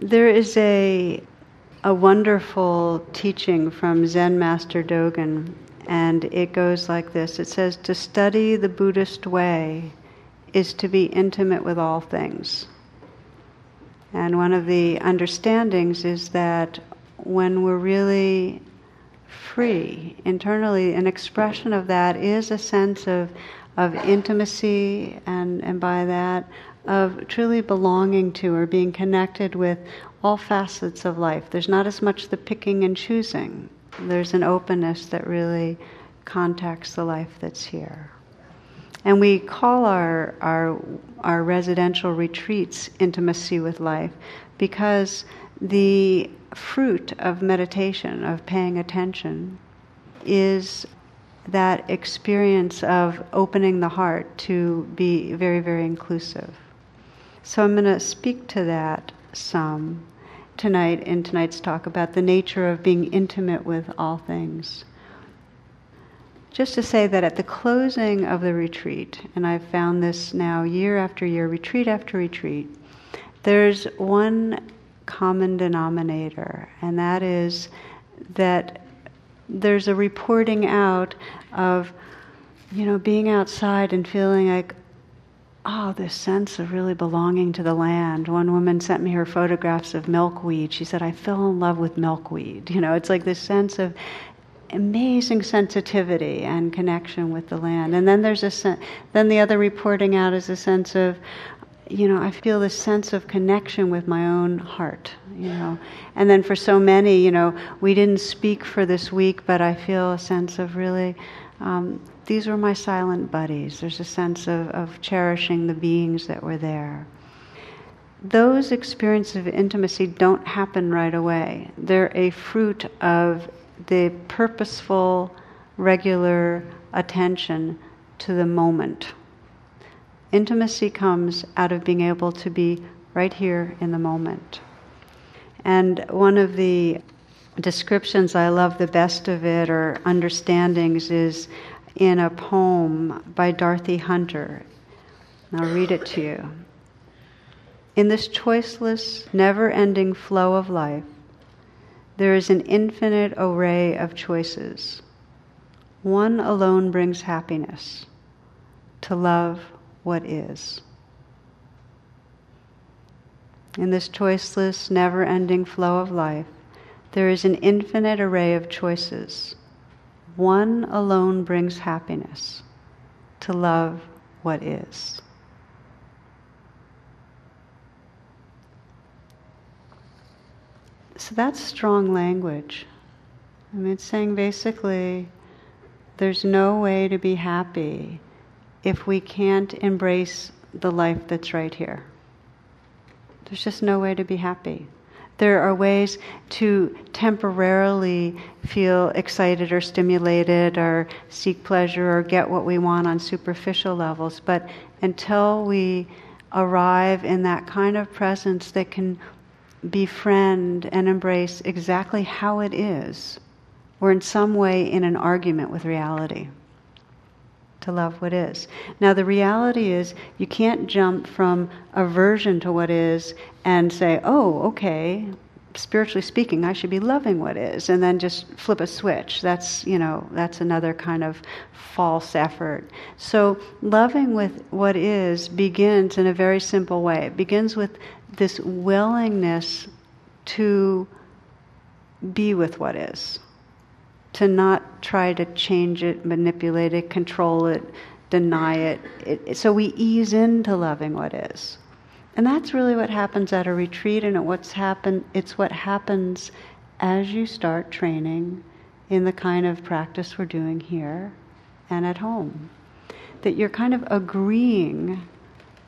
There is a a wonderful teaching from Zen Master Dogen, and it goes like this. It says, "To study the Buddhist way is to be intimate with all things." And one of the understandings is that when we're really free internally, an expression of that is a sense of, of intimacy, and, and by that, of truly belonging to or being connected with all facets of life. There's not as much the picking and choosing, there's an openness that really contacts the life that's here. And we call our, our, our residential retreats intimacy with life because the fruit of meditation, of paying attention, is that experience of opening the heart to be very, very inclusive. So I'm going to speak to that some tonight in tonight's talk about the nature of being intimate with all things. Just to say that at the closing of the retreat, and I've found this now year after year, retreat after retreat, there's one common denominator, and that is that there's a reporting out of, you know, being outside and feeling like, oh, this sense of really belonging to the land. One woman sent me her photographs of milkweed. She said, I fell in love with milkweed. You know, it's like this sense of amazing sensitivity and connection with the land. And then there's a sen- then the other reporting out is a sense of, you know, I feel this sense of connection with my own heart, you know. And then for so many, you know, we didn't speak for this week, but I feel a sense of really, um, these were my silent buddies. There's a sense of, of cherishing the beings that were there. Those experiences of intimacy don't happen right away. They're a fruit of the purposeful, regular attention to the moment Intimacy comes out of being able to be right here in the moment. And one of the descriptions I love the best of it or understandings is in a poem by Dorothy Hunter. I'll read it to you. In this choiceless, never ending flow of life, there is an infinite array of choices. One alone brings happiness to love what is. In this choiceless, never ending flow of life, there is an infinite array of choices. One alone brings happiness to love what is. So that's strong language. I mean, it's saying basically there's no way to be happy if we can't embrace the life that's right here. There's just no way to be happy. There are ways to temporarily feel excited or stimulated or seek pleasure or get what we want on superficial levels, but until we arrive in that kind of presence that can befriend and embrace exactly how it is, we're in some way in an argument with reality to love what is. Now, the reality is, you can't jump from aversion to what is and say, oh, okay, spiritually speaking, I should be loving what is, and then just flip a switch. That's, you know, that's another kind of false effort. So, loving with what is begins in a very simple way. It begins with this willingness to be with what is to not try to change it, manipulate it, control it, deny it. it. So we ease into loving what is. And that's really what happens at a retreat, and what's happen, it's what happens as you start training in the kind of practice we're doing here and at home. That you're kind of agreeing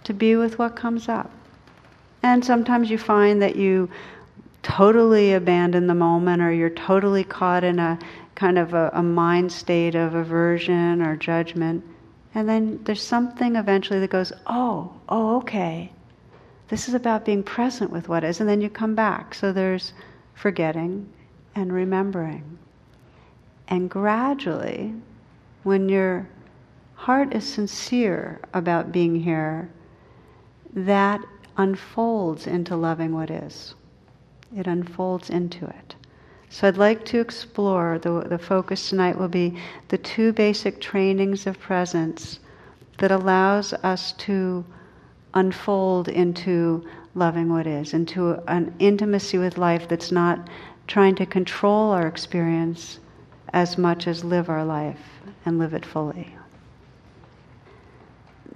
to be with what comes up. And sometimes you find that you totally abandon the moment or you're totally caught in a kind of a, a mind state of aversion or judgment. And then there's something eventually that goes, oh, oh, okay. This is about being present with what is. And then you come back. So there's forgetting and remembering. And gradually, when your heart is sincere about being here, that unfolds into loving what is. It unfolds into it. So I'd like to explore, the, the focus tonight will be the two basic trainings of presence that allows us to unfold into loving what is, into an intimacy with life that's not trying to control our experience as much as live our life and live it fully.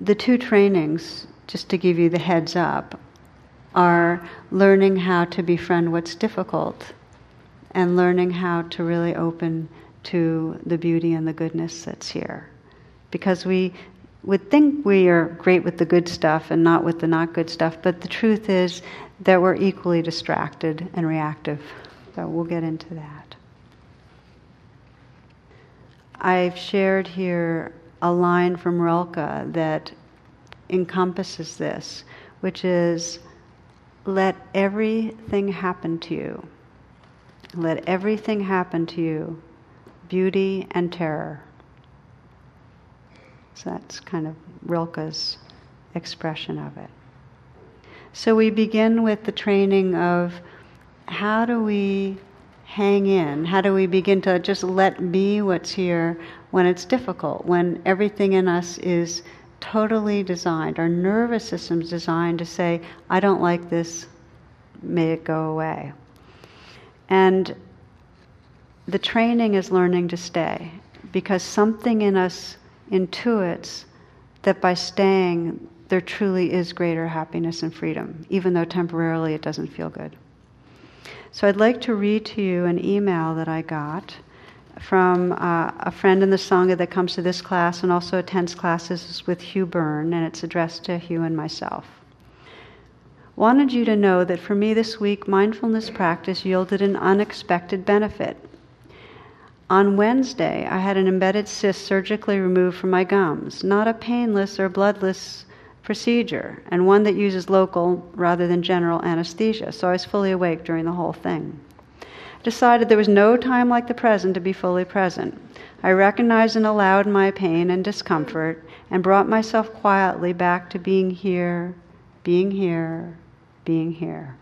The two trainings, just to give you the heads up, are learning how to befriend what's difficult and learning how to really open to the beauty and the goodness that's here. Because we would think we are great with the good stuff and not with the not good stuff, but the truth is that we're equally distracted and reactive. So we'll get into that. I've shared here a line from Rilke that encompasses this, which is let everything happen to you. Let everything happen to you, beauty and terror. So that's kind of Rilke's expression of it. So we begin with the training of how do we hang in? How do we begin to just let be what's here when it's difficult, when everything in us is totally designed, our nervous system's designed to say, I don't like this, may it go away. And the training is learning to stay because something in us intuits that by staying, there truly is greater happiness and freedom, even though temporarily it doesn't feel good. So I'd like to read to you an email that I got from uh, a friend in the Sangha that comes to this class and also attends classes with Hugh Byrne, and it's addressed to Hugh and myself. Wanted you to know that for me this week, mindfulness practice yielded an unexpected benefit. On Wednesday, I had an embedded cyst surgically removed from my gums, not a painless or bloodless procedure, and one that uses local rather than general anesthesia, so I was fully awake during the whole thing. I decided there was no time like the present to be fully present. I recognized and allowed my pain and discomfort and brought myself quietly back to being here, being here, being here.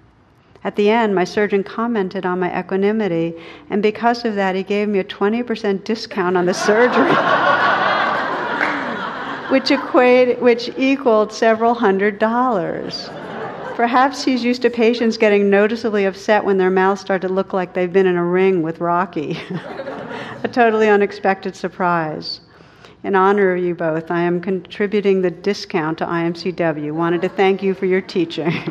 At the end, my surgeon commented on my equanimity, and because of that, he gave me a 20% discount on the surgery, which, equate, which equaled several hundred dollars. Perhaps he's used to patients getting noticeably upset when their mouths start to look like they've been in a ring with Rocky. a totally unexpected surprise. In honor of you both, I am contributing the discount to IMCW. Wanted to thank you for your teaching.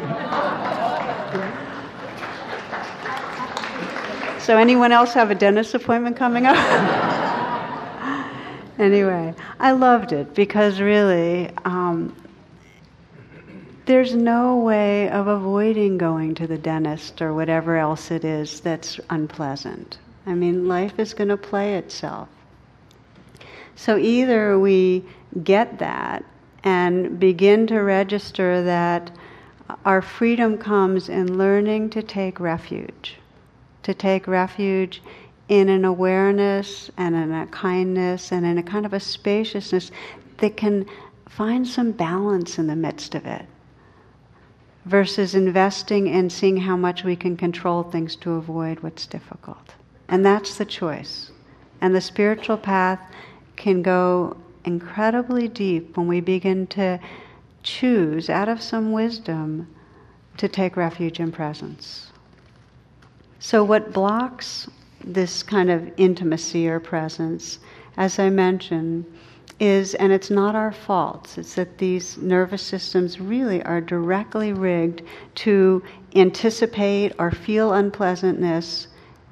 So, anyone else have a dentist appointment coming up? anyway, I loved it because really, um, there's no way of avoiding going to the dentist or whatever else it is that's unpleasant. I mean, life is going to play itself. So either we get that and begin to register that our freedom comes in learning to take refuge to take refuge in an awareness and in a kindness and in a kind of a spaciousness that can find some balance in the midst of it versus investing in seeing how much we can control things to avoid what's difficult. And that's the choice. And the spiritual path can go incredibly deep when we begin to choose, out of some wisdom, to take refuge in presence. So, what blocks this kind of intimacy or presence, as I mentioned, is, and it's not our fault, it's that these nervous systems really are directly rigged to anticipate or feel unpleasantness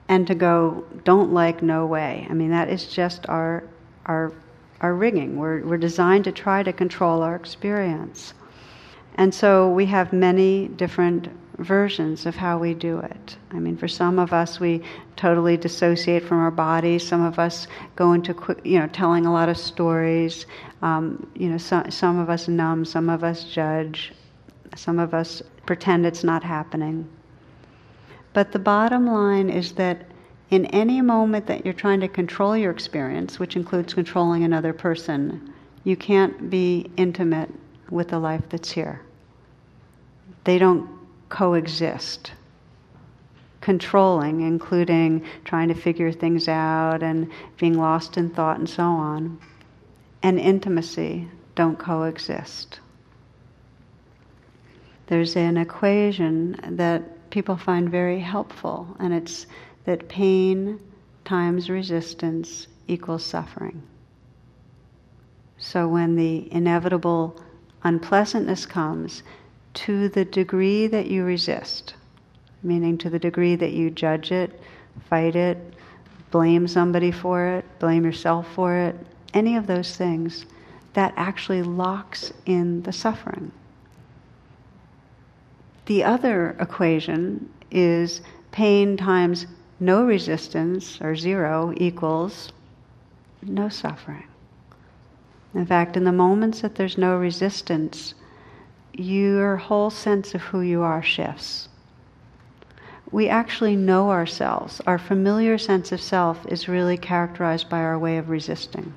and to go, don't like, no way. I mean, that is just our, our, our rigging. We're, we're designed to try to control our experience. And so we have many different versions of how we do it. I mean, for some of us, we totally dissociate from our bodies. Some of us go into, you know, telling a lot of stories. Um, you know, some, some of us numb, some of us judge, some of us pretend it's not happening. But the bottom line is that in any moment that you're trying to control your experience, which includes controlling another person, you can't be intimate with the life that's here. They don't coexist. controlling, including trying to figure things out and being lost in thought and so on, and intimacy don't coexist. There's an equation that people find very helpful, and it's that pain times resistance equals suffering. So when the inevitable unpleasantness comes, to the degree that you resist, meaning to the degree that you judge it, fight it, blame somebody for it, blame yourself for it, any of those things, that actually locks in the suffering. The other equation is pain times no resistance or zero equals no suffering. In fact, in the moments that there's no resistance, your whole sense of who you are shifts. We actually know ourselves. Our familiar sense of self is really characterized by our way of resisting.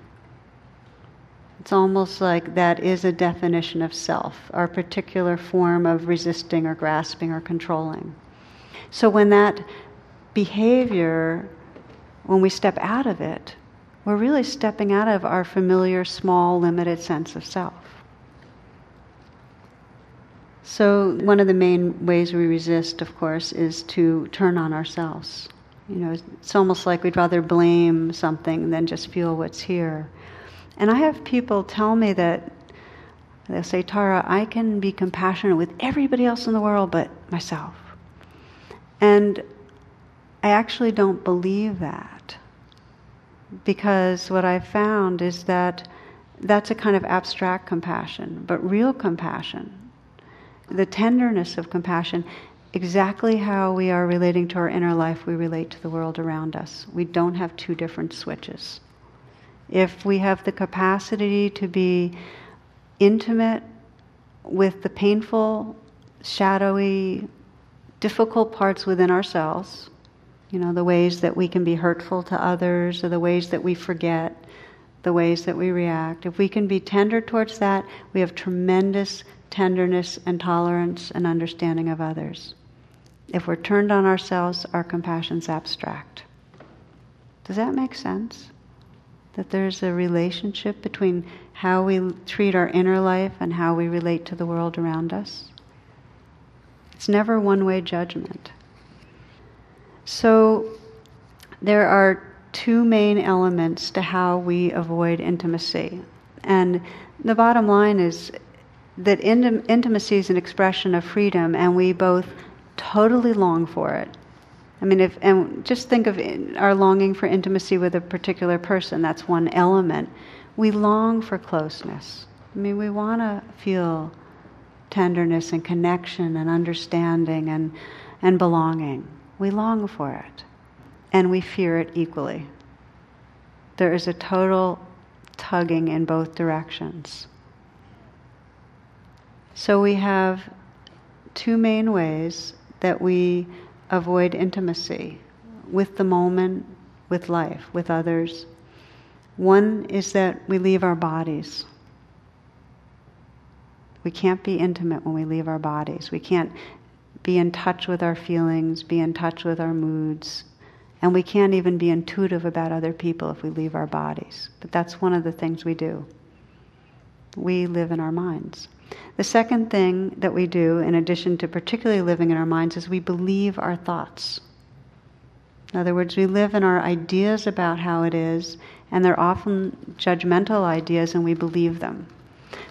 It's almost like that is a definition of self, our particular form of resisting or grasping or controlling. So when that behavior, when we step out of it, we're really stepping out of our familiar, small, limited sense of self. So, one of the main ways we resist, of course, is to turn on ourselves. You know, it's almost like we'd rather blame something than just feel what's here. And I have people tell me that they'll say, Tara, I can be compassionate with everybody else in the world but myself. And I actually don't believe that. Because what I've found is that that's a kind of abstract compassion, but real compassion the tenderness of compassion, exactly how we are relating to our inner life, we relate to the world around us. We don't have two different switches. If we have the capacity to be intimate with the painful, shadowy, difficult parts within ourselves, you know, the ways that we can be hurtful to others or the ways that we forget, the ways that we react, if we can be tender towards that, we have tremendous tenderness and tolerance and understanding of others. If we're turned on ourselves, our compassion's abstract. Does that make sense? That there's a relationship between how we treat our inner life and how we relate to the world around us? It's never one way judgment. So, there are two main elements to how we avoid intimacy. And the bottom line is that intim- intimacy is an expression of freedom, and we both totally long for it. I mean, if and just think of our longing for intimacy with a particular person. That's one element. We long for closeness. I mean, we want to feel tenderness and connection and understanding and and belonging. We long for it, and we fear it equally. There is a total tugging in both directions. So we have two main ways that we avoid intimacy with the moment, with life, with others. One is that we leave our bodies. We can't be intimate when we leave our bodies. We can't be in touch with our feelings, be in touch with our moods, and we can't even be intuitive about other people if we leave our bodies. But that's one of the things we do. We live in our minds. The second thing that we do, in addition to particularly living in our minds, is we believe our thoughts. In other words, we live in our ideas about how it is, and they're often judgmental ideas, and we believe them.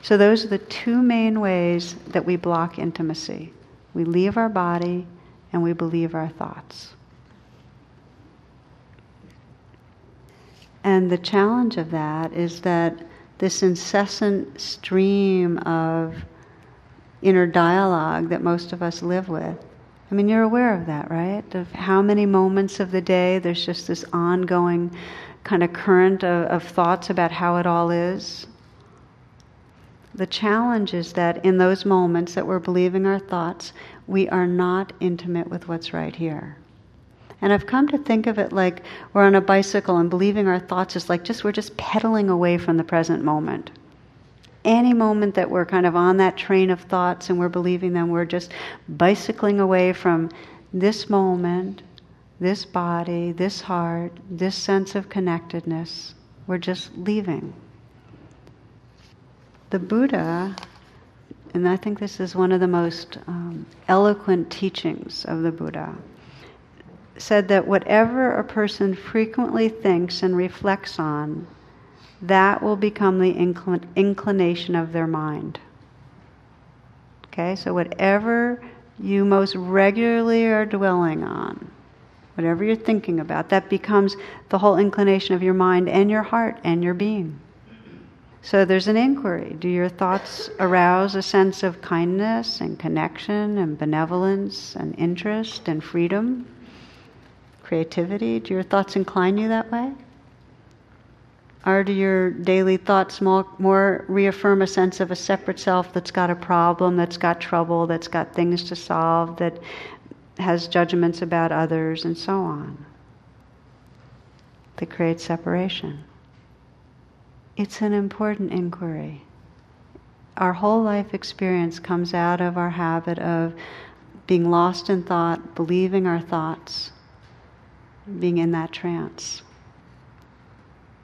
So, those are the two main ways that we block intimacy we leave our body, and we believe our thoughts. And the challenge of that is that this incessant stream of inner dialogue that most of us live with. I mean, you're aware of that, right? Of how many moments of the day there's just this ongoing kind of current of, of thoughts about how it all is. The challenge is that in those moments that we're believing our thoughts, we are not intimate with what's right here. And I've come to think of it like we're on a bicycle and believing our thoughts is like just we're just pedaling away from the present moment. Any moment that we're kind of on that train of thoughts and we're believing them, we're just bicycling away from this moment this body, this heart, this sense of connectedness. We're just leaving. The Buddha, and I think this is one of the most um, eloquent teachings of the Buddha, said that whatever a person frequently thinks and reflects on, that will become the inclin- inclination of their mind. Okay, so whatever you most regularly are dwelling on, whatever you're thinking about, that becomes the whole inclination of your mind and your heart and your being. So there's an inquiry. Do your thoughts arouse a sense of kindness and connection and benevolence and interest and freedom, creativity? Do your thoughts incline you that way? Or do your daily thoughts more, reaffirm a sense of a separate self that's got a problem, that's got trouble, that's got things to solve, that has judgments about others, and so on? That creates separation. It's an important inquiry. Our whole life experience comes out of our habit of being lost in thought, believing our thoughts, being in that trance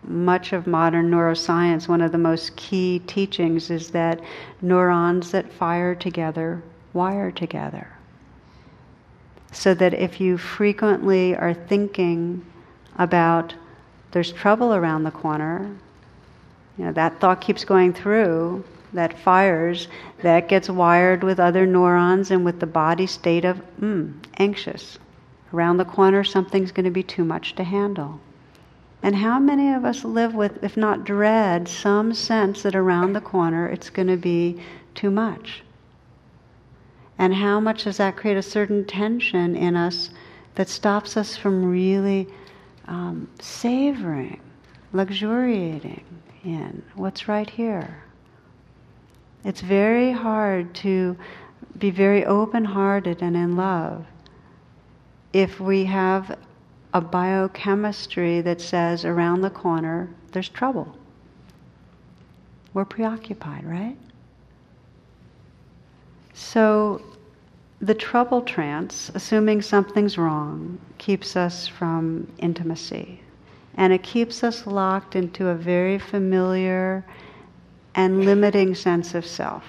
much of modern neuroscience, one of the most key teachings is that neurons that fire together wire together. So that if you frequently are thinking about there's trouble around the corner, you know, that thought keeps going through, that fires, that gets wired with other neurons and with the body state of, mm, anxious. Around the corner, something's going to be too much to handle. And how many of us live with, if not dread, some sense that around the corner it's going to be too much? And how much does that create a certain tension in us that stops us from really um, savoring, luxuriating in what's right here? It's very hard to be very open hearted and in love if we have a biochemistry that says around the corner there's trouble. We're preoccupied, right? So the trouble trance, assuming something's wrong, keeps us from intimacy. And it keeps us locked into a very familiar and limiting sense of self.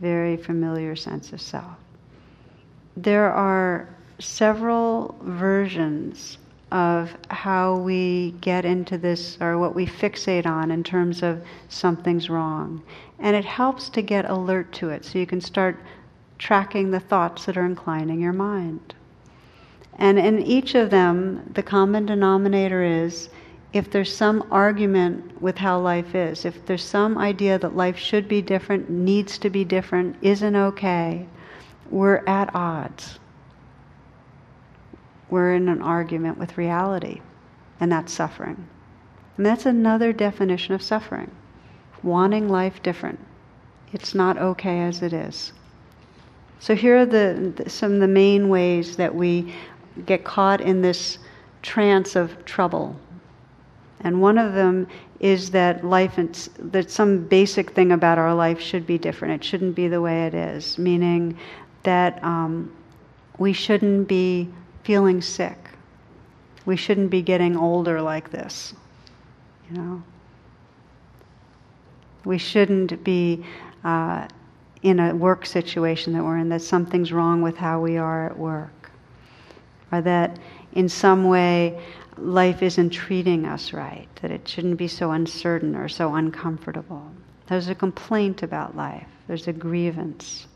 Very familiar sense of self. There are several versions of how we get into this or what we fixate on in terms of something's wrong. And it helps to get alert to it so you can start tracking the thoughts that are inclining your mind. And in each of them, the common denominator is if there's some argument with how life is, if there's some idea that life should be different, needs to be different, isn't okay, we're at odds we're in an argument with reality, and that's suffering. And that's another definition of suffering wanting life different. It's not okay as it is. So, here are the, some of the main ways that we get caught in this trance of trouble. And one of them is that life, that some basic thing about our life should be different. It shouldn't be the way it is, meaning that um, we shouldn't be feeling sick. We shouldn't be getting older like this, you know. We shouldn't be uh, in a work situation that we're in, that something's wrong with how we are at work. Or that in some way life isn't treating us right, that it shouldn't be so uncertain or so uncomfortable. There's a complaint about life, there's a grievance.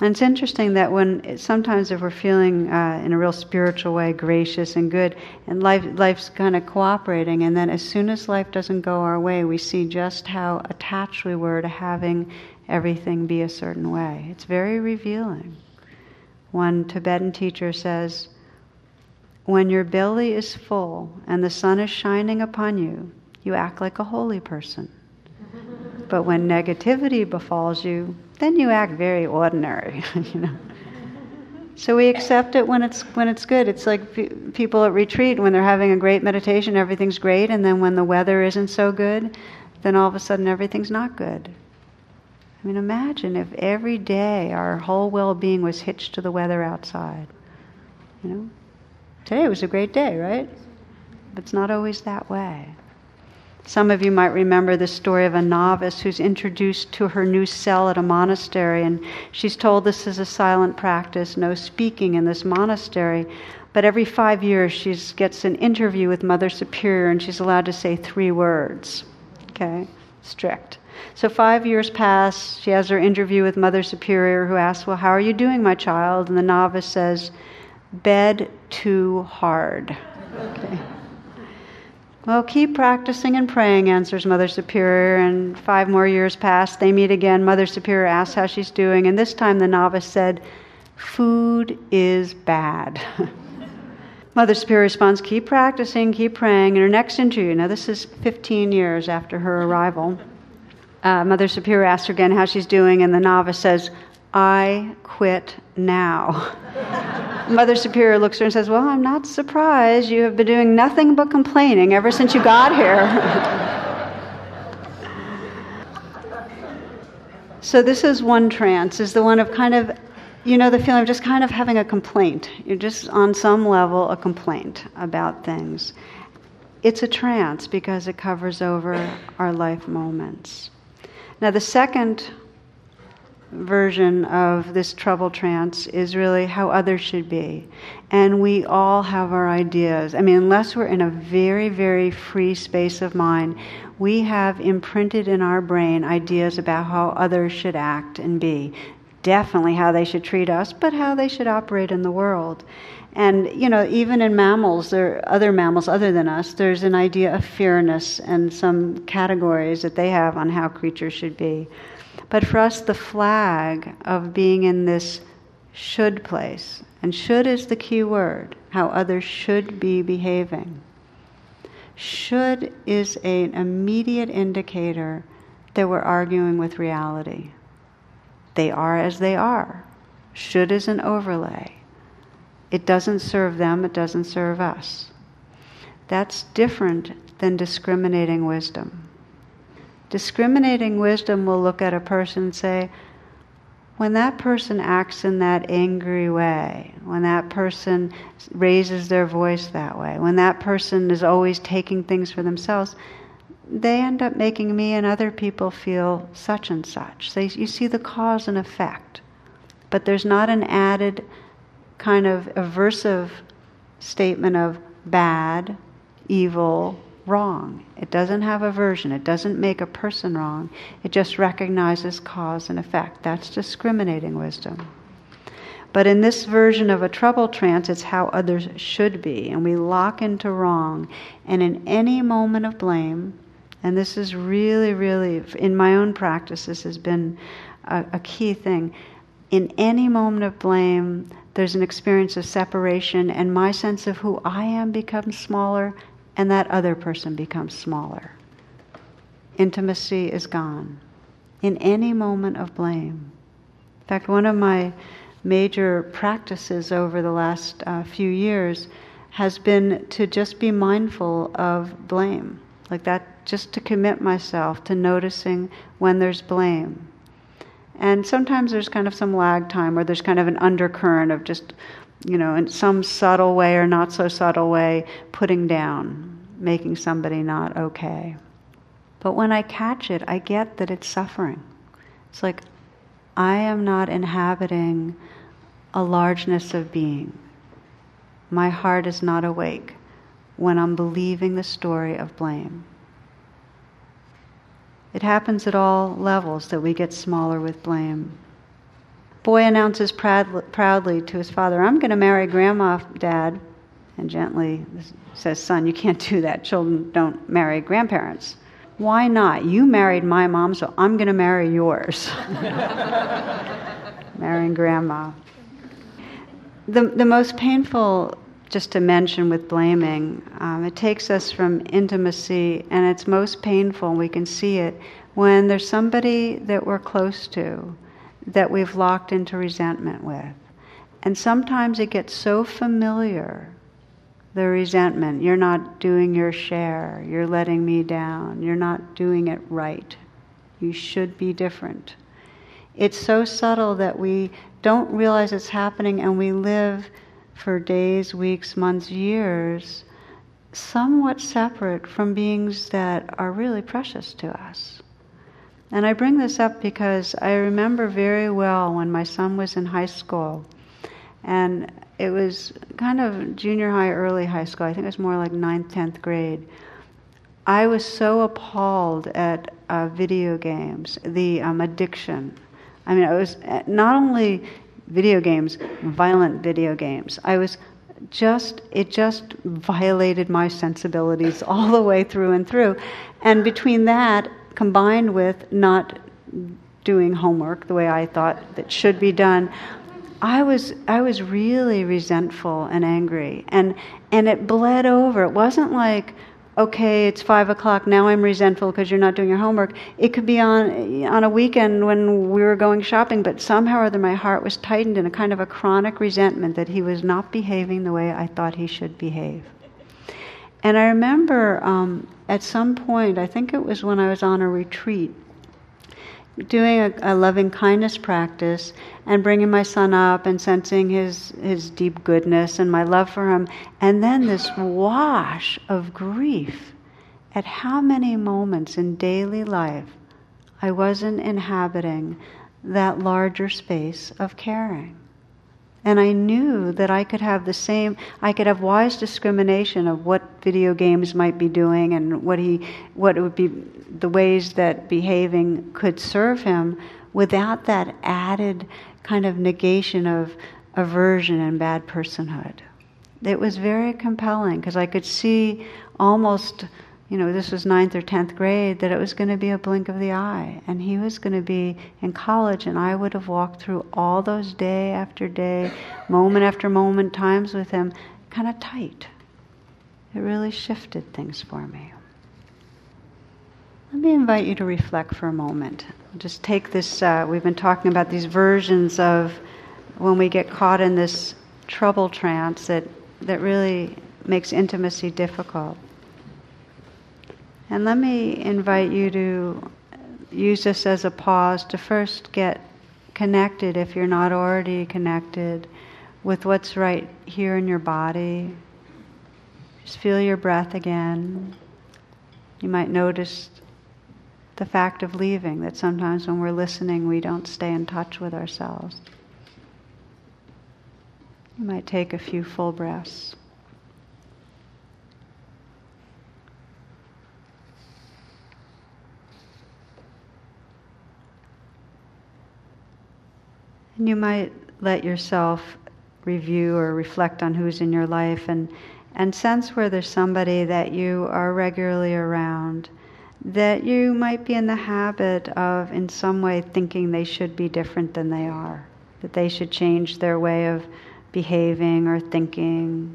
And it's interesting that when sometimes if we're feeling uh, in a real spiritual way gracious and good, and life life's kind of cooperating, and then as soon as life doesn't go our way, we see just how attached we were to having everything be a certain way. It's very revealing. One Tibetan teacher says, "When your belly is full and the sun is shining upon you, you act like a holy person." But when negativity befalls you, then you act very ordinary, you know. So we accept it when it's when it's good. It's like people at retreat when they're having a great meditation, everything's great, and then when the weather isn't so good, then all of a sudden everything's not good. I mean, imagine if every day our whole well-being was hitched to the weather outside. You know? Today was a great day, right? But it's not always that way. Some of you might remember the story of a novice who's introduced to her new cell at a monastery, and she's told this is a silent practice, no speaking in this monastery. But every five years, she gets an interview with Mother Superior, and she's allowed to say three words. Okay? Strict. So five years pass. She has her interview with Mother Superior, who asks, Well, how are you doing, my child? And the novice says, Bed too hard. Okay. Well, keep practicing and praying, answers Mother Superior, and five more years pass. They meet again. Mother Superior asks how she's doing, and this time the novice said, Food is bad. Mother Superior responds, Keep practicing, keep praying. In her next interview, now this is 15 years after her arrival, uh, Mother Superior asks her again how she's doing, and the novice says, I quit now. Mother Superior looks at her and says, Well, I'm not surprised. You have been doing nothing but complaining ever since you got here. so, this is one trance, is the one of kind of, you know, the feeling of just kind of having a complaint. You're just on some level a complaint about things. It's a trance because it covers over our life moments. Now, the second version of this trouble trance is really how others should be. And we all have our ideas. I mean, unless we're in a very, very free space of mind, we have imprinted in our brain ideas about how others should act and be. Definitely how they should treat us, but how they should operate in the world. And, you know, even in mammals, there are other mammals other than us, there's an idea of fairness and some categories that they have on how creatures should be. But for us, the flag of being in this should place, and should is the key word, how others should be behaving. Should is an immediate indicator that we're arguing with reality. They are as they are. Should is an overlay. It doesn't serve them, it doesn't serve us. That's different than discriminating wisdom. Discriminating wisdom will look at a person and say, when that person acts in that angry way, when that person raises their voice that way, when that person is always taking things for themselves, they end up making me and other people feel such and such. So you see the cause and effect. But there's not an added kind of aversive statement of bad, evil, wrong. It doesn't have aversion. It doesn't make a person wrong. It just recognizes cause and effect. That's discriminating wisdom. But in this version of a trouble trance, it's how others should be. And we lock into wrong. And in any moment of blame, and this is really, really, in my own practice, this has been a, a key thing. In any moment of blame, there's an experience of separation, and my sense of who I am becomes smaller, and that other person becomes smaller. Intimacy is gone in any moment of blame. In fact, one of my major practices over the last uh, few years has been to just be mindful of blame. Like that, just to commit myself to noticing when there's blame. And sometimes there's kind of some lag time or there's kind of an undercurrent of just you know, in some subtle way or not so subtle way, putting down, making somebody not okay. But when I catch it, I get that it's suffering. It's like I am not inhabiting a largeness of being. My heart is not awake when I'm believing the story of blame. It happens at all levels that we get smaller with blame. Boy announces proud, proudly to his father, I'm going to marry grandma, dad. And gently says, Son, you can't do that. Children don't marry grandparents. Why not? You married my mom, so I'm going to marry yours. Marrying grandma. The, the most painful, just to mention with blaming, um, it takes us from intimacy, and it's most painful, we can see it, when there's somebody that we're close to that we've locked into resentment with. And sometimes it gets so familiar, the resentment. You're not doing your share. You're letting me down. You're not doing it right. You should be different. It's so subtle that we don't realize it's happening and we live for days, weeks, months, years, somewhat separate from beings that are really precious to us. And I bring this up because I remember very well when my son was in high school, and it was kind of junior high, early high school. I think it was more like ninth, tenth grade. I was so appalled at uh, video games, the um, addiction. I mean, it was uh, not only video games, violent video games. I was just, it just violated my sensibilities all the way through and through. And between that, combined with not doing homework the way I thought that should be done, I was I was really resentful and angry, and and it bled over. It wasn't like okay, it's five o'clock, now I'm resentful because you're not doing your homework. It could be on, on a weekend when we were going shopping, but somehow or other my heart was tightened in a kind of a chronic resentment that he was not behaving the way I thought he should behave. And I remember um, at some point, I think it was when I was on a retreat, doing a, a, loving kindness practice and bringing my son up and sensing his, his deep goodness and my love for him. And then this wash of grief at how many moments in daily life I wasn't inhabiting that larger space of caring. And I knew that I could have the same, I could have wise discrimination of what video games might be doing and what he, what would be the ways that behaving could serve him without that added kind of negation of aversion and bad personhood. It was very compelling because I could see almost you know, this was ninth or tenth grade, that it was going to be a blink of the eye. And he was going to be in college, and I would have walked through all those day after day, moment after moment, times with him, kind of tight. It really shifted things for me. Let me invite you to reflect for a moment. Just take this, uh, we've been talking about these versions of when we get caught in this trouble trance that, that really makes intimacy difficult. And let me invite you to use this as a pause to first get connected, if you're not already connected, with what's right here in your body. Just feel your breath again. You might notice the fact of leaving, that sometimes when we're listening, we don't stay in touch with ourselves. You might take a few full breaths. And you might let yourself review or reflect on who's in your life and, and sense where there's somebody that you are regularly around that you might be in the habit of, in some way, thinking they should be different than they are, that they should change their way of behaving or thinking.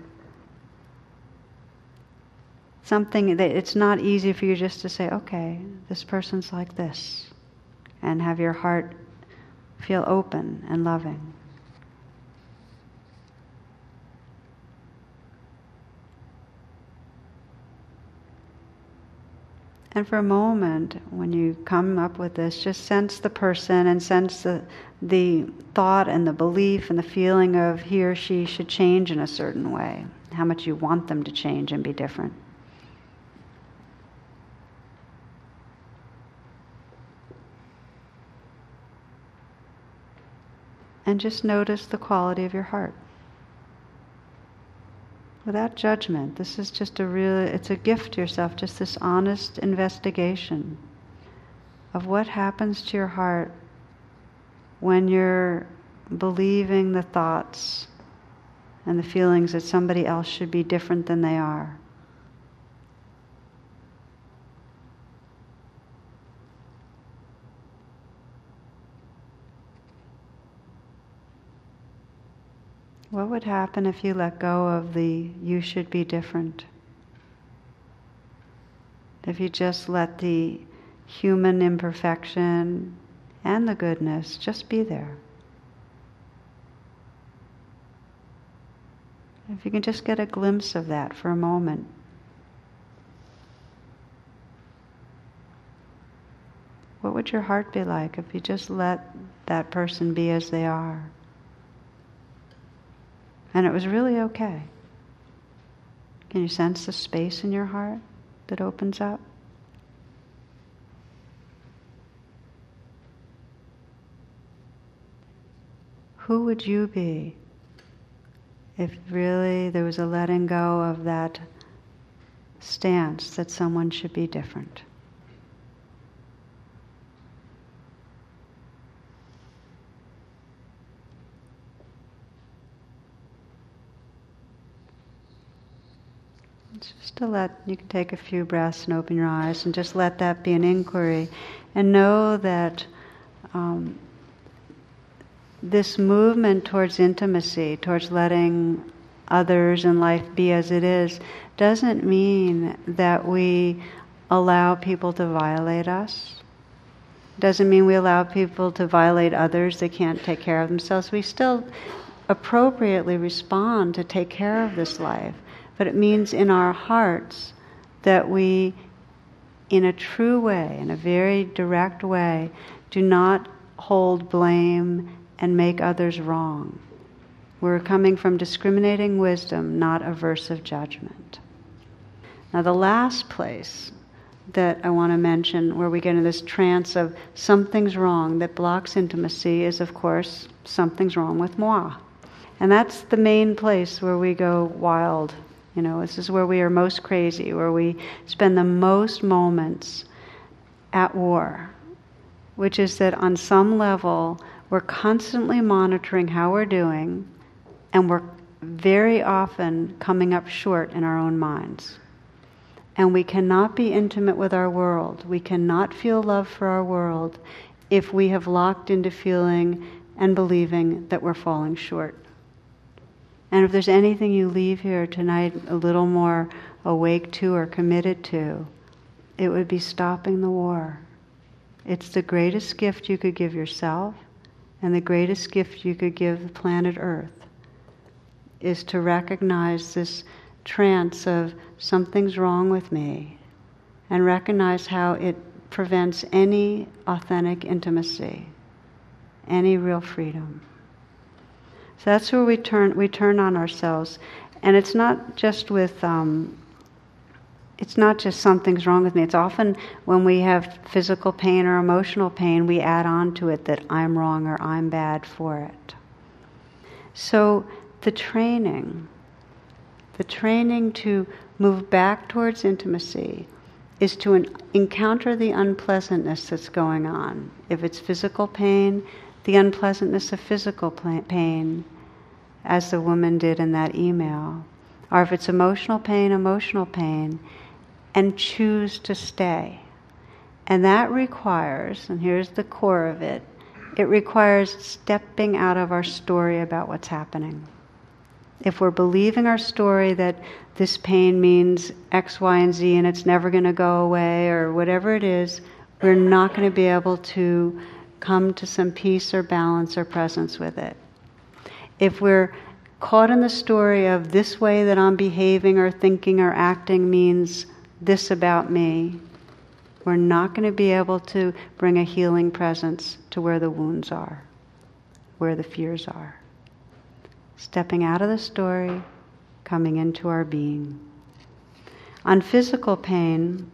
Something that it's not easy for you just to say, okay, this person's like this, and have your heart feel open and loving. And for a moment, when you come up with this, just sense the person and sense the, the thought and the belief and the feeling of he or she should change in a certain way, how much you want them to change and be different. And just notice the quality of your heart. Without judgment, this is just a real, it's a gift to yourself, just this honest investigation of what happens to your heart when you're believing the thoughts and the feelings that somebody else should be different than they are. What would happen if you let go of the you should be different? If you just let the human imperfection and the goodness just be there. If you can just get a glimpse of that for a moment. What would your heart be like if you just let that person be as they are? And it was really okay. Can you sense the space in your heart that opens up? Who would you be if really there was a letting go of that stance that someone should be different? Just to let, you can take a few breaths and open your eyes and just let that be an inquiry and know that um, this movement towards intimacy, towards letting others and life be as it is, doesn't mean that we allow people to violate us. Doesn't mean we allow people to violate others. They can't take care of themselves. We still appropriately respond to take care of this life. But it means in our hearts that we, in a true way, in a very direct way, do not hold blame and make others wrong. We're coming from discriminating wisdom, not aversive judgment. Now, the last place that I want to mention where we get into this trance of something's wrong that blocks intimacy is, of course, something's wrong with moi. And that's the main place where we go wild. You know, this is where we are most crazy, where we spend the most moments at war, which is that on some level, we're constantly monitoring how we're doing, and we're very often coming up short in our own minds. And we cannot be intimate with our world. We cannot feel love for our world if we have locked into feeling and believing that we're falling short. And if there's anything you leave here tonight a little more awake to or committed to, it would be stopping the war. It's the greatest gift you could give yourself and the greatest gift you could give the planet Earth is to recognize this trance of something's wrong with me and recognize how it prevents any authentic intimacy, any real freedom. So that's where we turn we turn on ourselves, and it's not just with um, it's not just something's wrong with me. It's often when we have physical pain or emotional pain, we add on to it that I'm wrong or I'm bad for it. So the training, the training to move back towards intimacy is to encounter the unpleasantness that's going on. If it's physical pain, the unpleasantness of physical pain, as the woman did in that email. Or if it's emotional pain, emotional pain and choose to stay. And that requires, and here's the core of it, it requires stepping out of our story about what's happening. If we're believing our story that this pain means X, Y, and Z and it's never going to go away or whatever it is, we're not going to be able to come to some peace or balance or presence with it. If we're caught in the story of this way that I'm behaving or thinking or acting means this about me, we're not going to be able to bring a healing presence to where the wounds are, where the fears are. Stepping out of the story, coming into our being. On physical pain,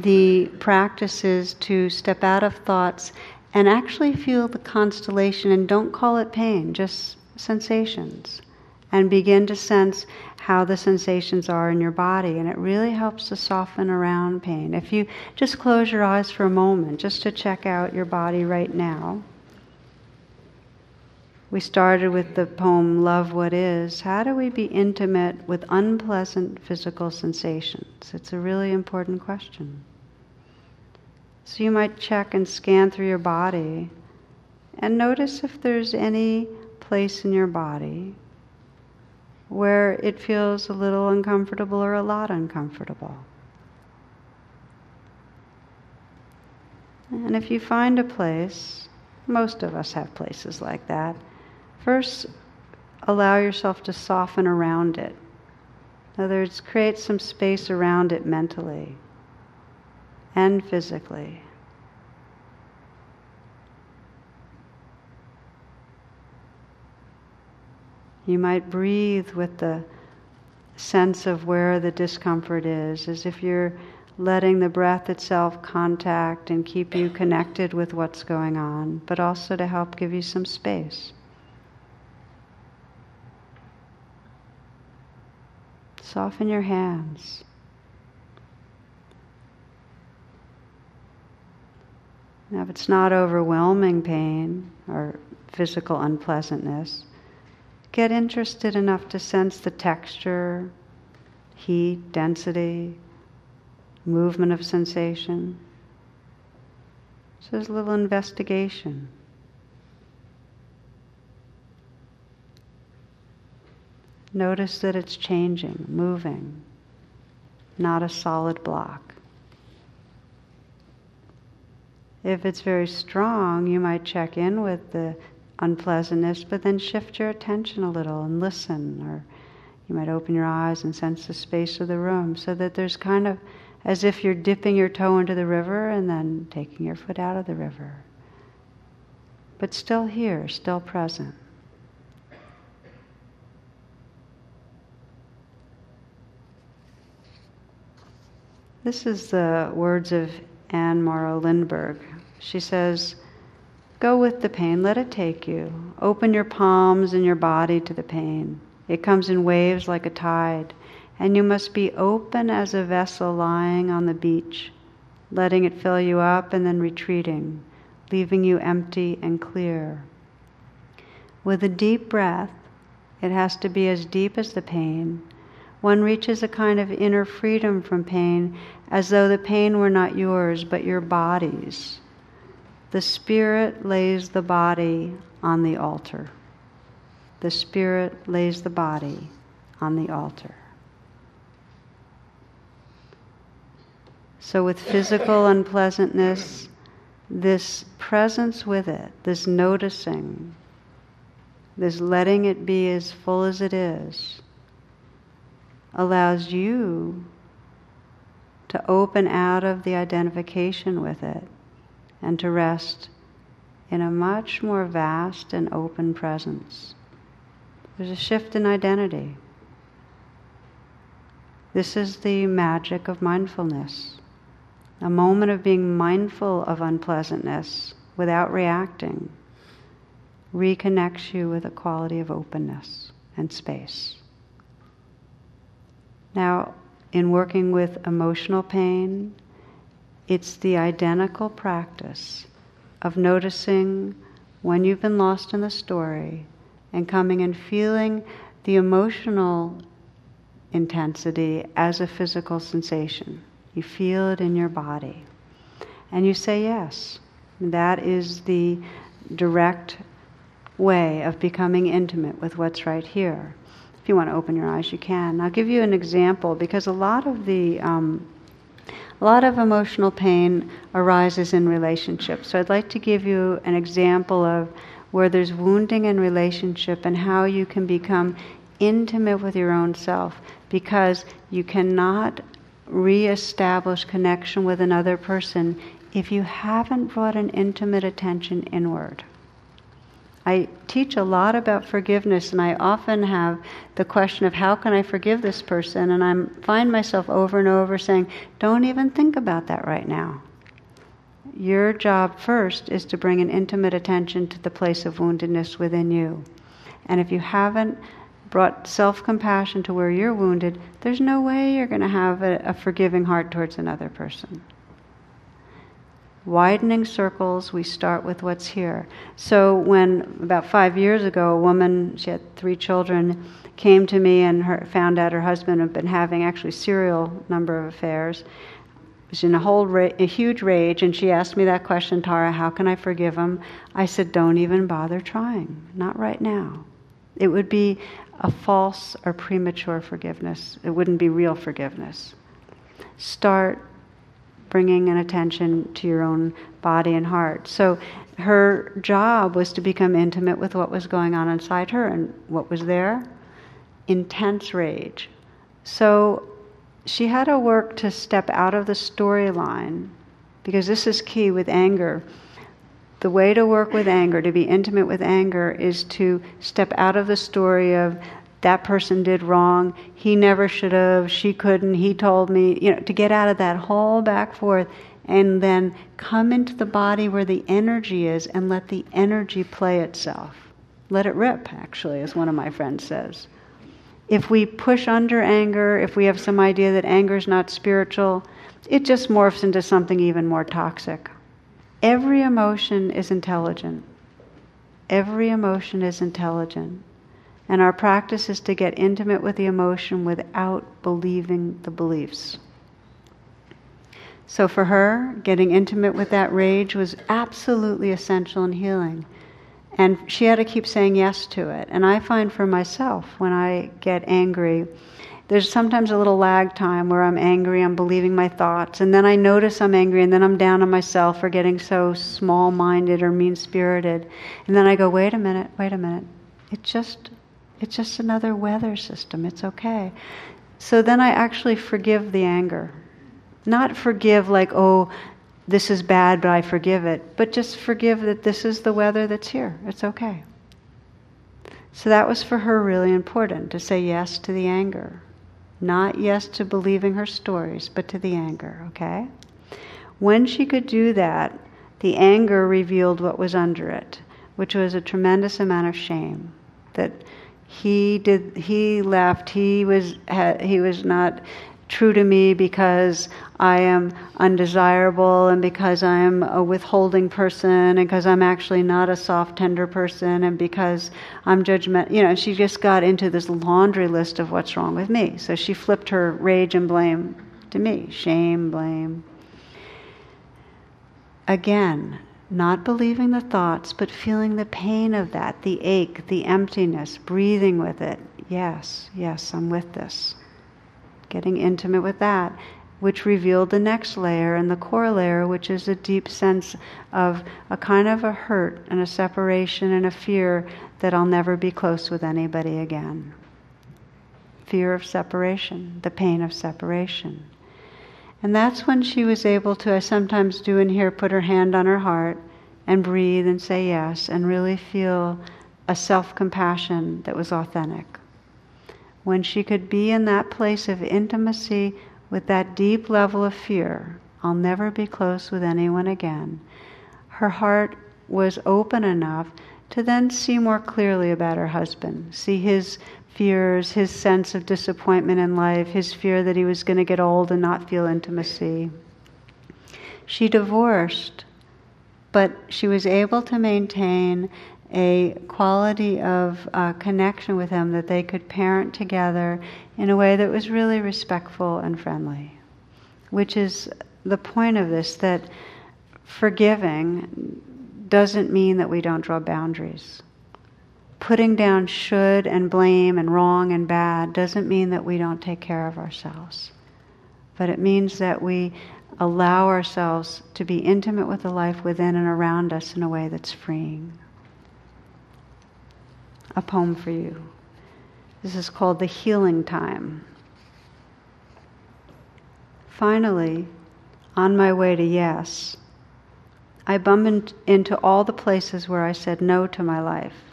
the practice is to step out of thoughts and actually feel the constellation and don't call it pain, just sensations. And begin to sense how the sensations are in your body, and it really helps to soften around pain. If you just close your eyes for a moment, just to check out your body right now. We started with the poem Love What Is. How do we be intimate with unpleasant physical sensations? It's a really important question. So you might check and scan through your body and notice if there's any place in your body where it feels a little uncomfortable or a lot uncomfortable. And if you find a place, most of us have places like that, first allow yourself to soften around it. In other words, create some space around it mentally and physically. You might breathe with the sense of where the discomfort is, as if you're letting the breath itself contact and keep you connected with what's going on, but also to help give you some space. Soften your hands. Now, if it's not overwhelming pain or physical unpleasantness, get interested enough to sense the texture, heat, density, movement of sensation. So there's a little investigation. Notice that it's changing, moving, not a solid block. If it's very strong, you might check in with the unpleasantness, but then shift your attention a little and listen, or you might open your eyes and sense the space of the room so that there's kind of as if you're dipping your toe into the river and then taking your foot out of the river. But still here, still present. This is the words of Anne Morrow Lindbergh. She says, Go with the pain, let it take you. Open your palms and your body to the pain. It comes in waves like a tide, and you must be open as a vessel lying on the beach, letting it fill you up and then retreating, leaving you empty and clear. With a deep breath, it has to be as deep as the pain. One reaches a kind of inner freedom from pain as though the pain were not yours but your body's the Spirit lays the body on the altar. The Spirit lays the body on the altar. So, with physical unpleasantness, this presence with it, this noticing, this letting it be as full as it is, allows you to open out of the identification with it and to rest in a much more vast and open presence. There's a shift in identity. This is the magic of mindfulness. A moment of being mindful of unpleasantness without reacting reconnects you with a quality of openness and space. Now, in working with emotional pain, it's the identical practice of noticing when you've been lost in the story and coming and feeling the emotional intensity as a physical sensation. You feel it in your body. And you say yes. That is the direct way of becoming intimate with what's right here. If you want to open your eyes, you can. I'll give you an example because a lot of the um, a lot of emotional pain arises in relationships. So I'd like to give you an example of where there's wounding in relationship and how you can become intimate with your own self because you cannot reestablish connection with another person if you haven't brought an intimate attention inward. I teach a lot about forgiveness, and I often have the question of how can I forgive this person, and I find myself over and over saying, "Don't even think about that right now." Your job first is to bring an intimate attention to the place of woundedness within you, and if you haven't brought self compassion to where you're wounded, there's no way you're going to have a, a forgiving heart towards another person widening circles, we start with what's here. So, when about five years ago, a woman, she had three children, came to me and her, found out her husband had been having actually serial number of affairs. Was in a whole ra- a huge rage, and she asked me that question, Tara, how can I forgive him? I said, don't even bother trying, not right now. It would be a false or premature forgiveness. It wouldn't be real forgiveness. Start bringing an attention to your own body and heart. So her job was to become intimate with what was going on inside her and what was there intense rage. So she had to work to step out of the storyline because this is key with anger. the way to work with anger, to be intimate with anger, is to step out of the story of that person did wrong, he never should have, she couldn't, he told me, you know, to get out of that whole back forth and then come into the body where the energy is and let the energy play itself. Let it rip, actually, as one of my friends says. If we push under anger, if we have some idea that anger is not spiritual, it just morphs into something even more toxic. Every emotion is intelligent. Every emotion is intelligent. And our practice is to get intimate with the emotion without believing the beliefs. So for her, getting intimate with that rage was absolutely essential in healing. And she had to keep saying yes to it. And I find for myself, when I get angry, there's sometimes a little lag time where I'm angry, I'm believing my thoughts, and then I notice I'm angry, and then I'm down on myself for getting so small minded or mean spirited. And then I go, wait a minute, wait a minute. It's just it's just another weather system. It's okay. So then I actually forgive the anger. Not forgive like, oh, this is bad, but I forgive it, but just forgive that this is the weather that's here. It's okay. So that was for her really important to say yes to the anger. Not yes to believing her stories, but to the anger, okay? When she could do that, the anger revealed what was under it, which was a tremendous amount of shame. That he did he left he was he was not true to me because I am undesirable and because I am a withholding person and because I'm actually not a soft, tender person and because I'm judgment. You know, she just got into this laundry list of what's wrong with me. So she flipped her rage and blame to me shame, blame. Again, not believing the thoughts, but feeling the pain of that, the ache, the emptiness, breathing with it. Yes, yes, I'm with this. Getting intimate with that, which revealed the next layer and the core layer, which is a deep sense of a kind of a hurt and a separation and a fear that I'll never be close with anybody again. Fear of separation, the pain of separation. And that's when she was able to, I sometimes do in here, put her hand on her heart and breathe and say yes and really feel a self compassion that was authentic. When she could be in that place of intimacy with that deep level of fear, I'll never be close with anyone again, her heart was open enough to then see more clearly about her husband, see his fears, his sense of disappointment in life, his fear that he was going to get old and not feel intimacy. She divorced, but she was able to maintain a quality of uh, connection with him that they could parent together in a way that was really respectful and friendly. Which is the point of this that forgiving doesn't mean that we don't draw boundaries putting down should and blame and wrong and bad doesn't mean that we don't take care of ourselves. But it means that we allow ourselves to be intimate with the life within and around us in a way that's freeing. A poem for you. This is called The Healing Time. Finally, on my way to yes, I bump into all the places where I said no to my life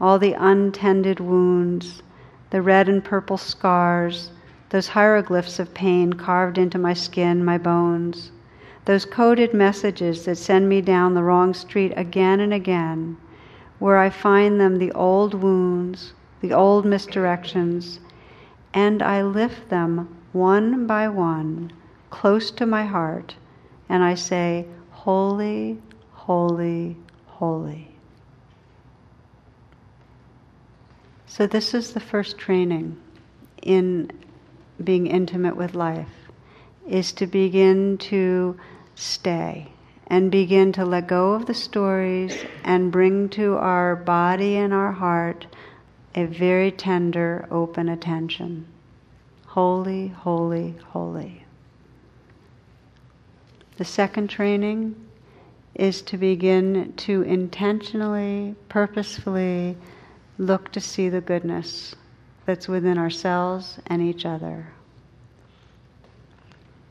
all the untended wounds, the red and purple scars, those hieroglyphs of pain carved into my skin, my bones, those coded messages that send me down the wrong street again and again, where I find them the old wounds, the old misdirections, and I lift them one by one close to my heart, and I say, Holy, holy, holy. So, this is the first training in being intimate with life is to begin to stay and begin to let go of the stories and bring to our body and our heart a very tender, open attention. Holy, holy, holy. The second training is to begin to intentionally, purposefully look to see the goodness that's within ourselves and each other.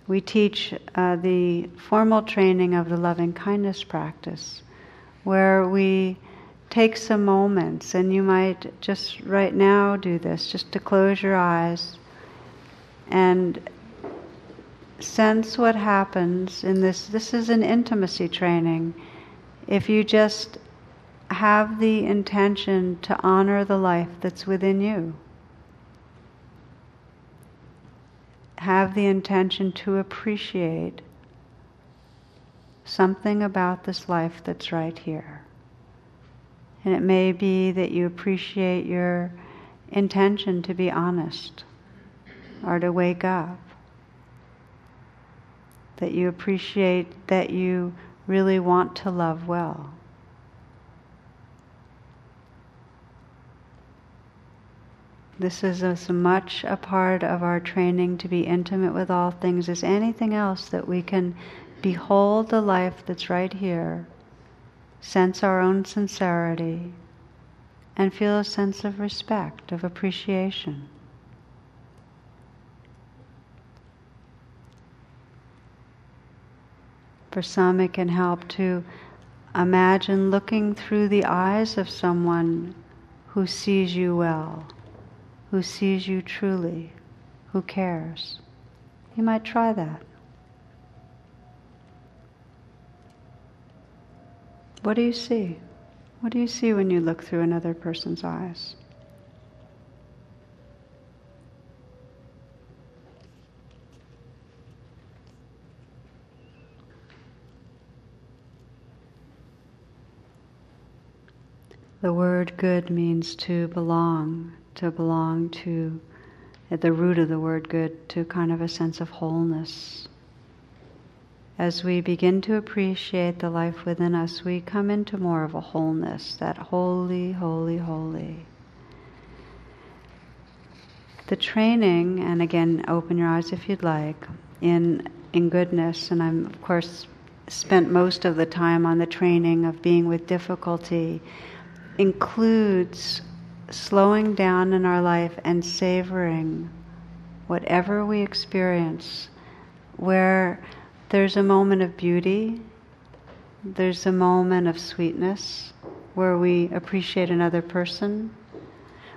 We teach uh, the formal training of the loving kindness practice, where we take some moments, and you might just right now do this, just to close your eyes and sense what happens in this. This is an intimacy training. If you just have the intention to honor the life that's within you, have the intention to appreciate something about this life that's right here. And it may be that you appreciate your intention to be honest or to wake up. That you appreciate that you really want to love well. This is as much a part of our training to be intimate with all things as anything else that we can behold the life that's right here, sense our own sincerity, and feel a sense of respect, of appreciation. For some, it can help to imagine looking through the eyes of someone who sees you well, who sees you truly, who cares. You might try that. What do you see? What do you see when you look through another person's eyes? The word good means to belong, to belong to, at the root of the word good, to kind of a sense of wholeness, as we begin to appreciate the life within us, we come into more of a wholeness, that holy, holy, holy. The training, and again, open your eyes if you'd like, in, in goodness, and I'm, of course, spent most of the time on the training of being with difficulty, includes slowing down in our life and savoring whatever we experience, where there's a moment of beauty, there's a moment of sweetness where we appreciate another person,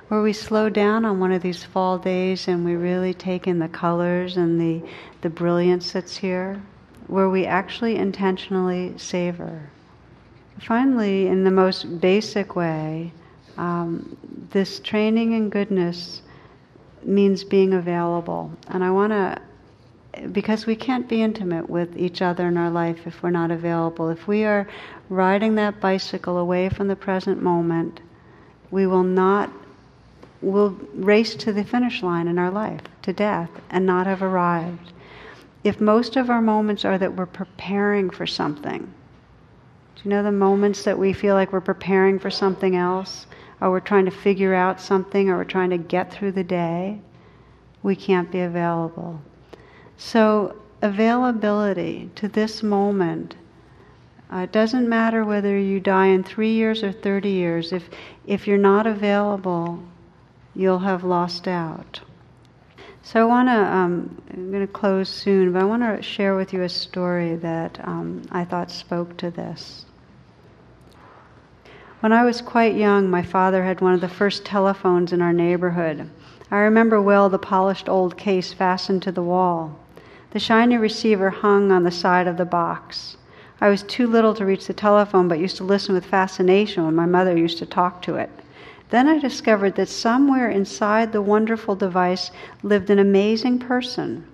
where we slow down on one of these fall days and we really take in the colors and the, the brilliance that's here, where we actually intentionally savor. Finally, in the most basic way, um, this training in goodness means being available. And I want to because we can't be intimate with each other in our life if we're not available. If we are riding that bicycle away from the present moment, we will not will race to the finish line in our life, to death, and not have arrived. If most of our moments are that we're preparing for something, do you know the moments that we feel like we're preparing for something else, or we're trying to figure out something, or we're trying to get through the day? We can't be available. So, availability to this moment. Uh, it doesn't matter whether you die in three years or 30 years. If, if you're not available, you'll have lost out. So I want to, um, I'm going to close soon, but I want to share with you a story that um, I thought spoke to this. When I was quite young, my father had one of the first telephones in our neighborhood. I remember well the polished old case fastened to the wall. The shiny receiver hung on the side of the box. I was too little to reach the telephone, but used to listen with fascination when my mother used to talk to it. Then I discovered that somewhere inside the wonderful device lived an amazing person.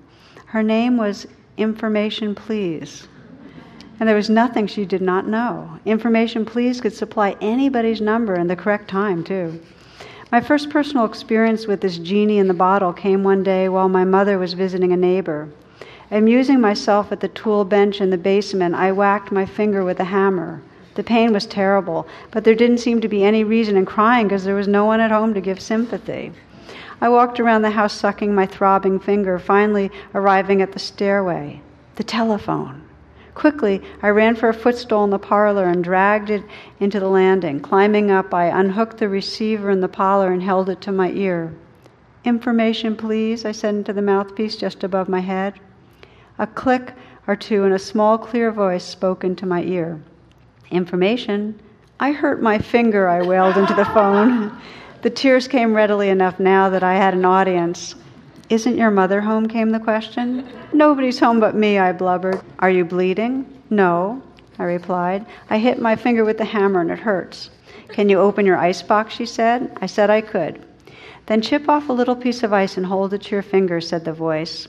Her name was Information Please. And there was nothing she did not know. Information Please could supply anybody's number and the correct time, too. My first personal experience with this genie in the bottle came one day while my mother was visiting a neighbor. Amusing myself at the tool bench in the basement, I whacked my finger with a hammer. The pain was terrible, but there didn't seem to be any reason in crying because there was no one at home to give sympathy. I walked around the house sucking my throbbing finger, finally arriving at the stairway. The telephone. Quickly, I ran for a footstool in the parlor and dragged it into the landing. Climbing up, I unhooked the receiver in the parlor and held it to my ear. Information, please, I said into the mouthpiece just above my head. A click or two and a small, clear voice spoke into my ear. Information. I hurt my finger, I wailed into the phone. The tears came readily enough now that I had an audience. Isn't your mother home? came the question. Nobody's home but me, I blubbered. Are you bleeding? No, I replied. I hit my finger with the hammer and it hurts. Can you open your ice box? she said. I said I could. Then chip off a little piece of ice and hold it to your finger, said the voice.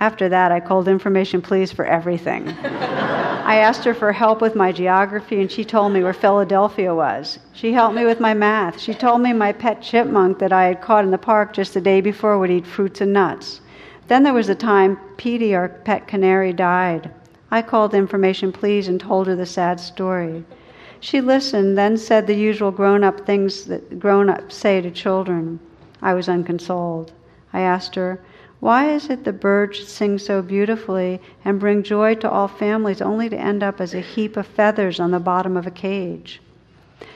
After that, I called information please for everything. I asked her for help with my geography, and she told me where Philadelphia was. She helped me with my math. She told me my pet chipmunk that I had caught in the park just the day before would eat fruits and nuts. Then there was the time Petey, our pet canary, died. I called information please and told her the sad story. She listened, then said the usual grown up things that grown ups say to children. I was unconsoled. I asked her, Why is it the birds sing so beautifully and bring joy to all families only to end up as a heap of feathers on the bottom of a cage?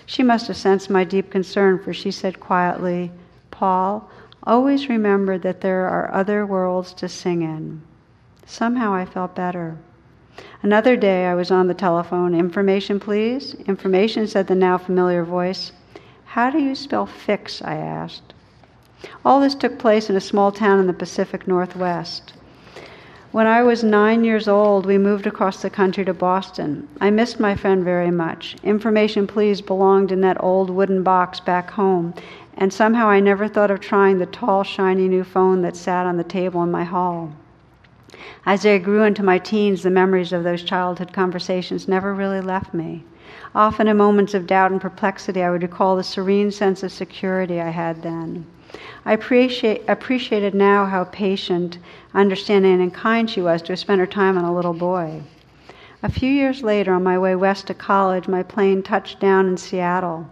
She must have sensed my deep concern, for she said quietly, Paul, always remember that there are other worlds to sing in. Somehow I felt better. Another day I was on the telephone. Information, please? Information, said the now familiar voice. How do you spell fix? I asked. All this took place in a small town in the Pacific Northwest. When I was nine years old, we moved across the country to Boston. I missed my friend very much. Information, please, belonged in that old wooden box back home, and somehow I never thought of trying the tall, shiny new phone that sat on the table in my hall. As I grew into my teens, the memories of those childhood conversations never really left me. Often, in moments of doubt and perplexity, I would recall the serene sense of security I had then. I appreciate, appreciated now how patient, understanding, and kind she was to spend her time on a little boy. A few years later, on my way west to college, my plane touched down in Seattle.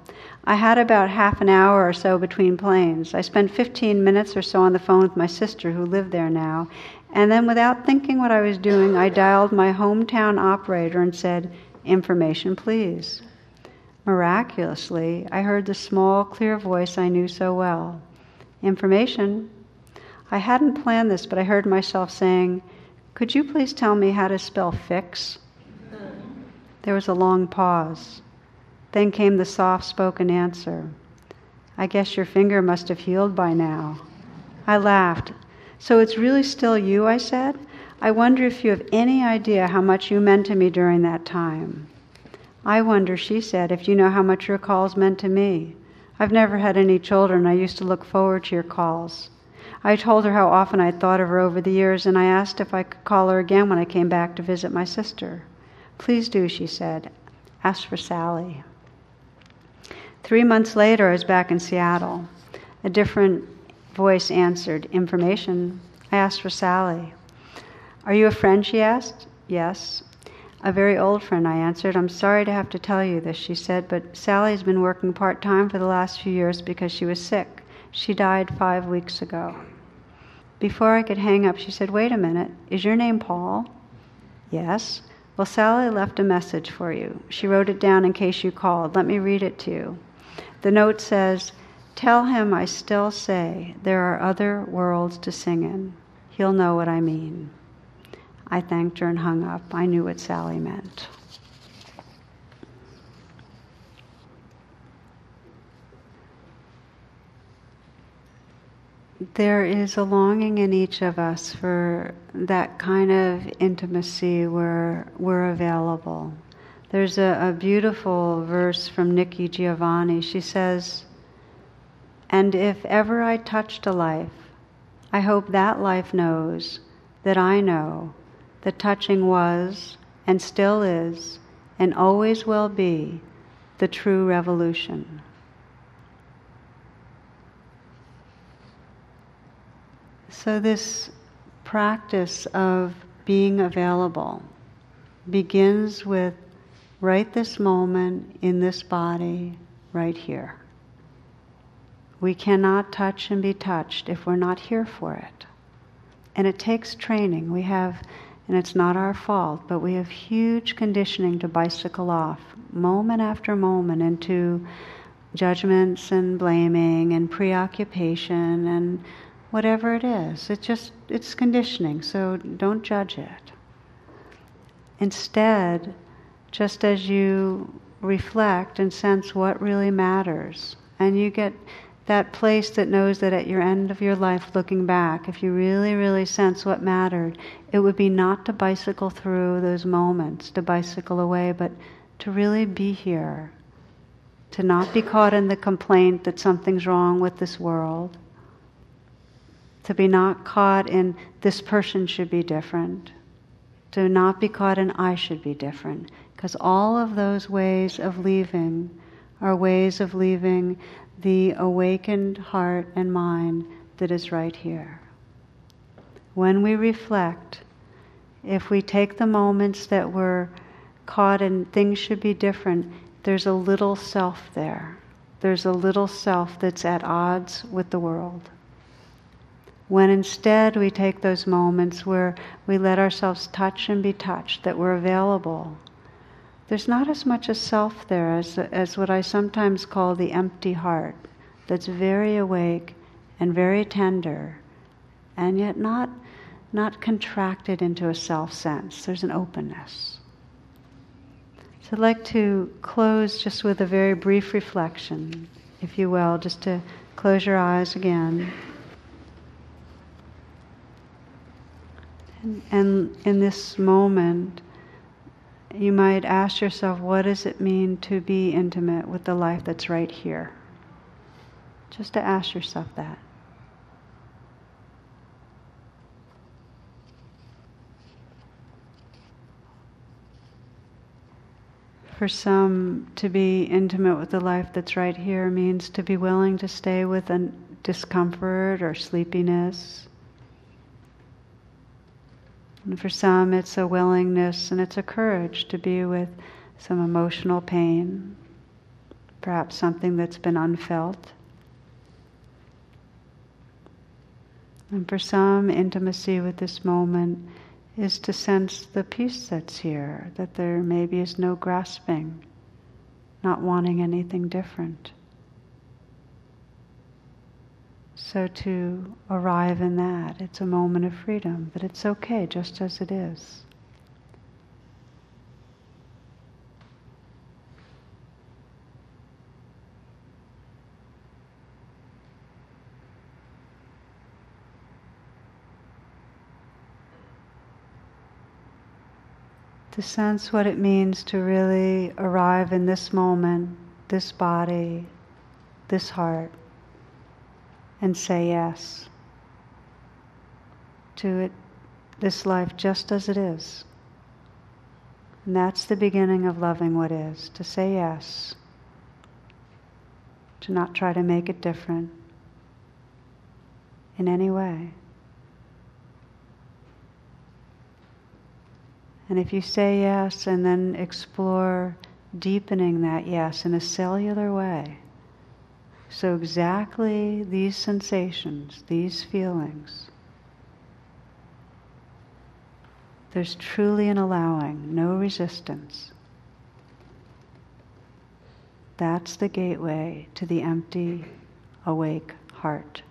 I had about half an hour or so between planes. I spent 15 minutes or so on the phone with my sister, who lived there now, and then, without thinking what I was doing, I dialed my hometown operator and said, Information, please. Miraculously, I heard the small, clear voice I knew so well. Information. I hadn't planned this, but I heard myself saying, Could you please tell me how to spell fix? There was a long pause. Then came the soft spoken answer I guess your finger must have healed by now. I laughed. So it's really still you, I said. I wonder if you have any idea how much you meant to me during that time. I wonder, she said, if you know how much your calls meant to me. I've never had any children. I used to look forward to your calls. I told her how often I'd thought of her over the years, and I asked if I could call her again when I came back to visit my sister. Please do, she said. Ask for Sally. Three months later, I was back in Seattle. A different voice answered, Information. I asked for Sally. Are you a friend? she asked. Yes. A very old friend, I answered. I'm sorry to have to tell you this, she said, but Sally's been working part time for the last few years because she was sick. She died five weeks ago. Before I could hang up, she said, Wait a minute, is your name Paul? Yes. Well, Sally left a message for you. She wrote it down in case you called. Let me read it to you. The note says, Tell him I still say there are other worlds to sing in. He'll know what I mean. I thanked her and hung up. I knew what Sally meant. There is a longing in each of us for that kind of intimacy where we're available. There's a, a beautiful verse from Nikki Giovanni. She says, and if ever I touched a life, I hope that life knows that I know that touching was and still is and always will be the true revolution. So, this practice of being available begins with right this moment in this body, right here. We cannot touch and be touched if we're not here for it. And it takes training. We have, and it's not our fault, but we have huge conditioning to bicycle off moment after moment into judgments and blaming and preoccupation and whatever it is. It's just, it's conditioning, so don't judge it. Instead, just as you reflect and sense what really matters. And you get that place that knows that at your end of your life, looking back, if you really, really sense what mattered, it would be not to bicycle through those moments, to bicycle away, but to really be here, to not be caught in the complaint that something's wrong with this world, to be not caught in this person should be different, to not be caught in I should be different, because all of those ways of leaving are ways of leaving the awakened heart and mind that is right here. When we reflect, if we take the moments that we're caught in things should be different, there's a little self there. There's a little self that's at odds with the world. When instead we take those moments where we let ourselves touch and be touched, that we're available, there's not as much a self there as, as what I sometimes call the empty heart, that's very awake and very tender, and yet not, not contracted into a self sense. There's an openness. So I'd like to close just with a very brief reflection, if you will, just to close your eyes again. And, and in this moment, you might ask yourself, what does it mean to be intimate with the life that's right here? Just to ask yourself that. For some, to be intimate with the life that's right here means to be willing to stay with a discomfort or sleepiness and for some, it's a willingness and it's a courage to be with some emotional pain, perhaps something that's been unfelt. And for some, intimacy with this moment is to sense the peace that's here, that there maybe is no grasping, not wanting anything different. So to arrive in that, it's a moment of freedom, but it's okay just as it is. to sense what it means to really arrive in this moment, this body, this heart and say yes to it, this life just as it is. And that's the beginning of loving what is, to say yes, to not try to make it different in any way. And if you say yes and then explore deepening that yes in a cellular way, so, exactly these sensations, these feelings, there's truly an allowing, no resistance. That's the gateway to the empty, awake heart.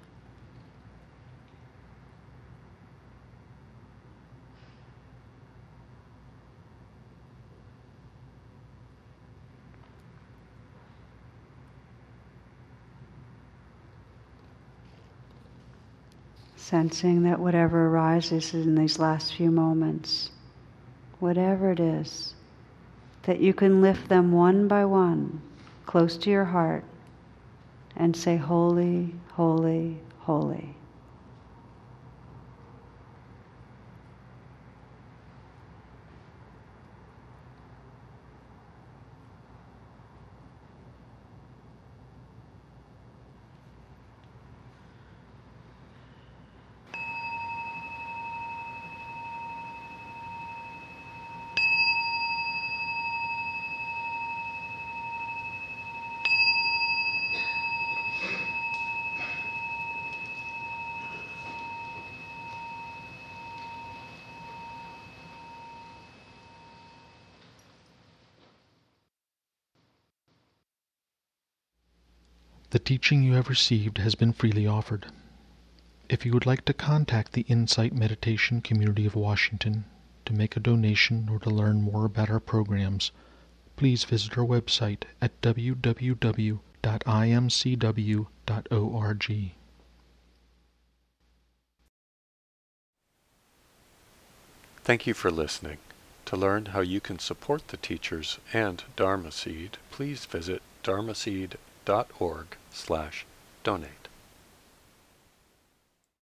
Sensing that whatever arises in these last few moments, whatever it is, that you can lift them one by one close to your heart and say, Holy, holy, holy. The teaching you have received has been freely offered. If you would like to contact the Insight Meditation Community of Washington to make a donation or to learn more about our programs, please visit our website at www.imcw.org. Thank you for listening. To learn how you can support the teachers and Dharma Seed, please visit dharmaseed.org slash donate.